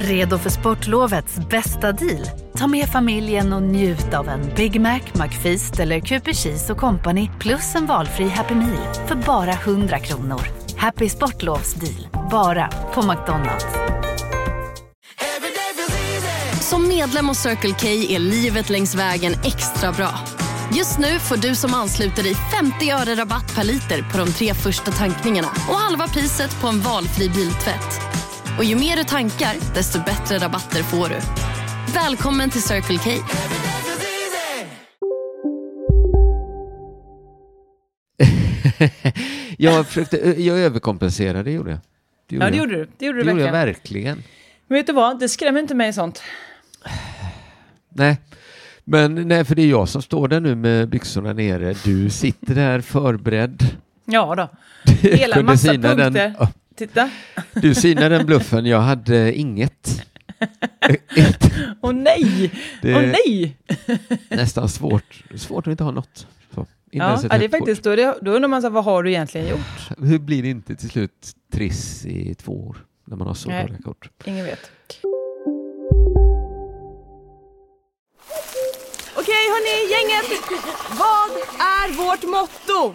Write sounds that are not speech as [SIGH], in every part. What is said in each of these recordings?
Redo för sportlovets bästa deal? Ta med familjen och njut av en Big Mac, McFeast eller Cooper Cheese och Company plus en valfri Happy Meal för bara 100 kronor. Happy Sportlovs deal, bara på McDonalds. Som medlem hos Circle K är livet längs vägen extra bra. Just nu får du som ansluter dig 50 öre rabatt per liter på de tre första tankningarna och halva priset på en valfri biltvätt. Och ju mer du tankar, desto bättre rabatter får du. Välkommen till Circle K. [LAUGHS] jag, försökte, jag överkompenserade, gjorde jag. Det Ja, det gjorde du. Det gjorde du Det gjorde jag verkligen. verkligen. Men vet du vad? Det skrämmer inte mig sånt. Nej, men nej, för det är jag som står där nu med byxorna nere. Du sitter där förberedd. Ja då. [LAUGHS] Hela massa punkter. den. Titta. Du synade den bluffen, jag hade inget. Åh nej! Det- Åh nej! Nästan svårt, svårt att inte ha något. Så, Ja, det är faktiskt, då, är det, då undrar man så här, vad har du egentligen gjort? Hur blir det inte till slut triss i två år när man har så Nej. dåliga kort? Ingen vet. Okej hörni, gänget! Vad är vårt motto?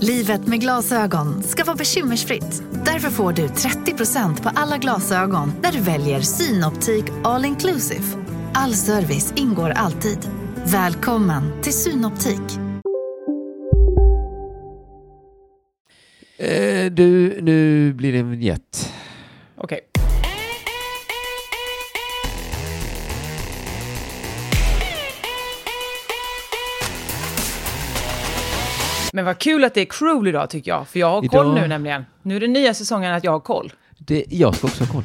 Livet med glasögon ska vara bekymmersfritt. Därför får du 30% på alla glasögon när du väljer Synoptik All Inclusive. All service ingår alltid. Välkommen till Synoptik. Eh, du, nu blir det en vignett. Okej. Men vad kul att det är Cruel idag tycker jag, för jag har koll Idag- nu nämligen. Nu är det nya säsongen att jag har koll. Det, jag ska också ha koll.